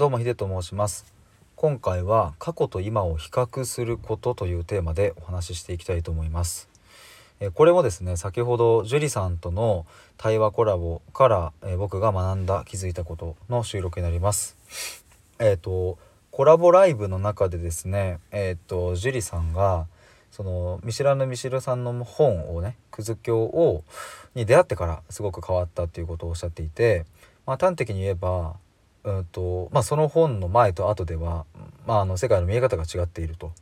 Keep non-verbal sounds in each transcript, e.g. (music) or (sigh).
どうもヒデと申します。今回は過去と今を比較することというテーマでお話ししていきたいと思います。えこれもですね先ほど樹里さんとの対話コラボからえ僕が学んだ気づいたことの収録になります。えっ、ー、とコラボライブの中でですねえっ、ー、と樹里さんがその見知らぬ見知るさんの本をね「くず教を」に出会ってからすごく変わったっていうことをおっしゃっていて、まあ、端的に言えばうんとまあ、その本の前と後では、まあ、あの世界の見え方が違っていると。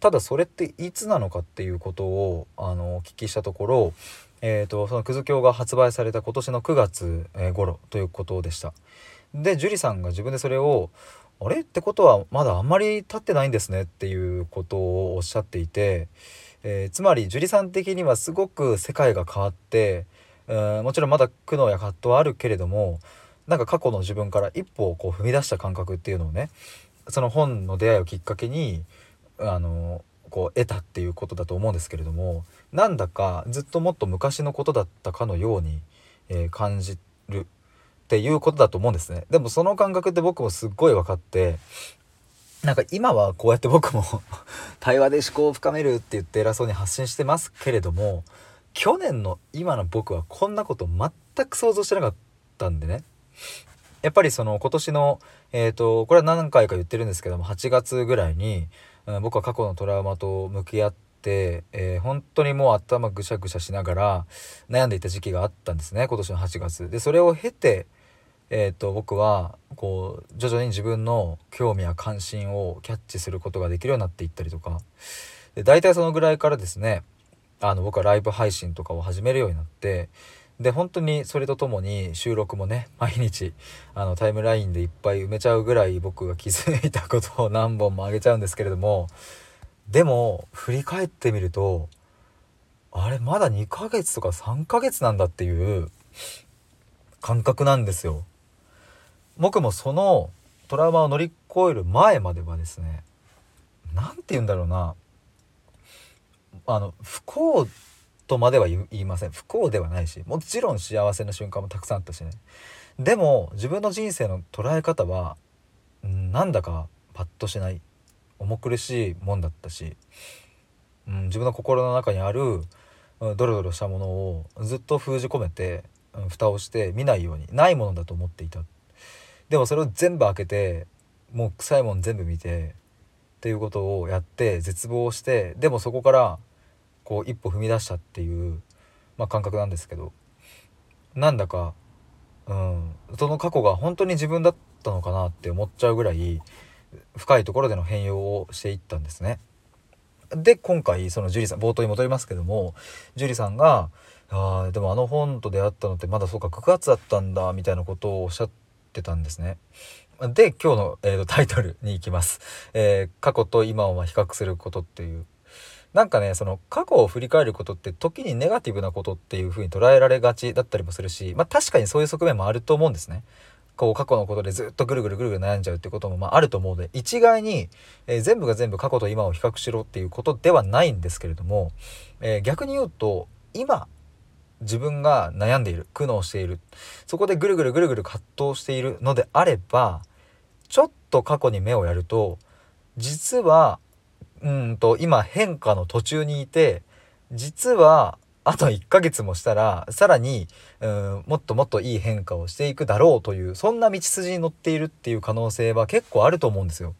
ただそれっていつなのかっていうことをあのお聞きしたところ、えーと、そのくず教が発売された今年の9月、えー、頃ということでした。で樹里さんが自分でそれを「あれ?」ってことはまだあんまり経ってないんですねっていうことをおっしゃっていて、えー、つまり樹里さん的にはすごく世界が変わって、えー、もちろんまだ苦悩や葛藤はあるけれどもなんか過去の自分から一歩をこう踏み出した感覚っていうのをねその本の出会いをきっかけにあのこう得たっていうことだと思うんですけれどもなんだかずっともっと昔のことだったかのように、えー、感じるっていうことだと思うんですね。でもその感覚って僕もすっごい分かってなんか今はこうやって僕も (laughs) 対話で思考を深めるって言って偉そうに発信してますけれども去年の今の僕はこんなこと全く想像してなかったんでね。やっぱりその今年のえ、ー、とこれは何回か言ってるんですけども8月ぐらいに、うん、僕は過去のトラウマと向き合って、えー、本当にもう頭ぐしゃぐしゃしながら悩んでいた時期があったんですね今年の8月。でそれを経てえーと、僕はこう徐々に自分の興味や関心をキャッチすることができるようになっていったりとかで大体そのぐらいからですねあの僕はライブ配信とかを始めるようになってで本当にそれとともに収録もね毎日あのタイムラインでいっぱい埋めちゃうぐらい僕が気づいたことを何本もあげちゃうんですけれどもでも振り返ってみるとあれまだ2ヶ月とか3ヶ月なんだっていう感覚なんですよ。僕もそのトラウマを乗り越える前まではですね何て言うんだろうなあの不幸とまでは言いません。不幸ではないしもちろん幸せな瞬間もたくさんあったしね。でも自分の人生の捉え方はなんだかパッとしない。重苦しいもんだったし、うん、自分の心の中にあるドロドロしたものをずっと封じ込めて、うん、蓋をして見ないようにないものだと思っていた。でもそれを全部開けてもう臭いもん全部見てっていうことをやって絶望してでもそこからこう一歩踏み出したっていう、まあ、感覚なんですけどなんだか、うん、その過去が本当に自分だったのかなって思っちゃうぐらい深いところでの変容をしていったんですね。で今回その樹里さん冒頭に戻りますけども樹里さんが「あでもあの本と出会ったのってまだそうか9月だったんだ」みたいなことをおっしゃってたんですね。で今日の、えーと、タイトルに行きます、えー、過去と今を比較することっていうなんかねその過去を振り返ることって時にネガティブなことっていう風に捉えられがちだったりもするしまあ確かにそういう側面もあると思うんですね。こう過去のことでずっとぐるぐるぐるぐる悩んじゃうってこともまああると思うので一概に、えー、全部が全部過去と今を比較しろっていうことではないんですけれども、えー、逆に言うと今自分が悩んでいる苦悩しているそこでぐるぐるぐるぐる葛藤しているのであればちょっと過去に目をやると実はうんと今変化の途中にいて実はあと1ヶ月もしたらさらにうんもっともっといい変化をしていくだろうというそんな道筋に乗っているっていう可能性は結構あると思うんですよ。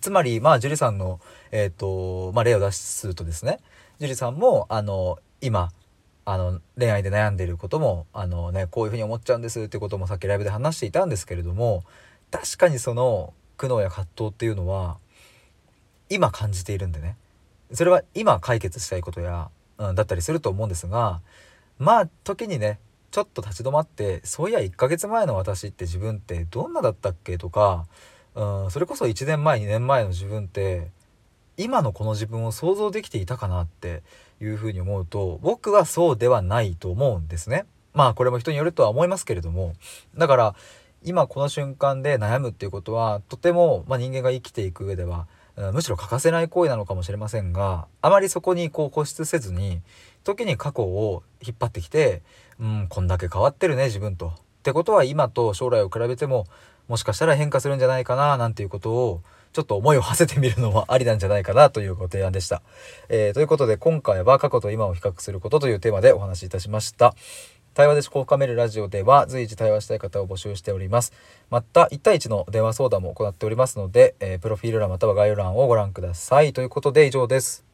つまりまあ樹里さんの、えーとまあ、例を出すとですね樹里さんもあの今あの恋愛で悩んでいることもあの、ね、こういうふうに思っちゃうんですっていうこともさっきライブで話していたんですけれども確かにその苦悩や葛藤っていうのは今感じているんでねそれは今解決したいことや、うん、だったりすると思うんですがまあ時にねちょっと立ち止まってそういや1ヶ月前の私って自分ってどんなだったっけとか、うん、それこそ1年前2年前の自分って今のこの自分を想像できていたかなっていうふうに思うと僕はそうではないと思うんですね。まあこれも人によるとは思いますけれどもだから今この瞬間で悩むっていうことはとても、まあ、人間が生きていく上ではむしろ欠かせない行為なのかもしれませんがあまりそこにこう固執せずに時に過去を引っ張ってきてうんこんだけ変わってるね自分と。ってことは今と将来を比べてももしかしたら変化するんじゃないかななんていうことをちょっと思いを馳せてみるのもありなんじゃないかなというご提案でした。えー、ということで今回は過去と今を比較することというテーマでお話しいたしました。対話で思考を深めるラジオでは随時対話したい方を募集しております。また1対1の電話相談も行っておりますので、えー、プロフィール欄または概要欄をご覧ください。ということで以上です。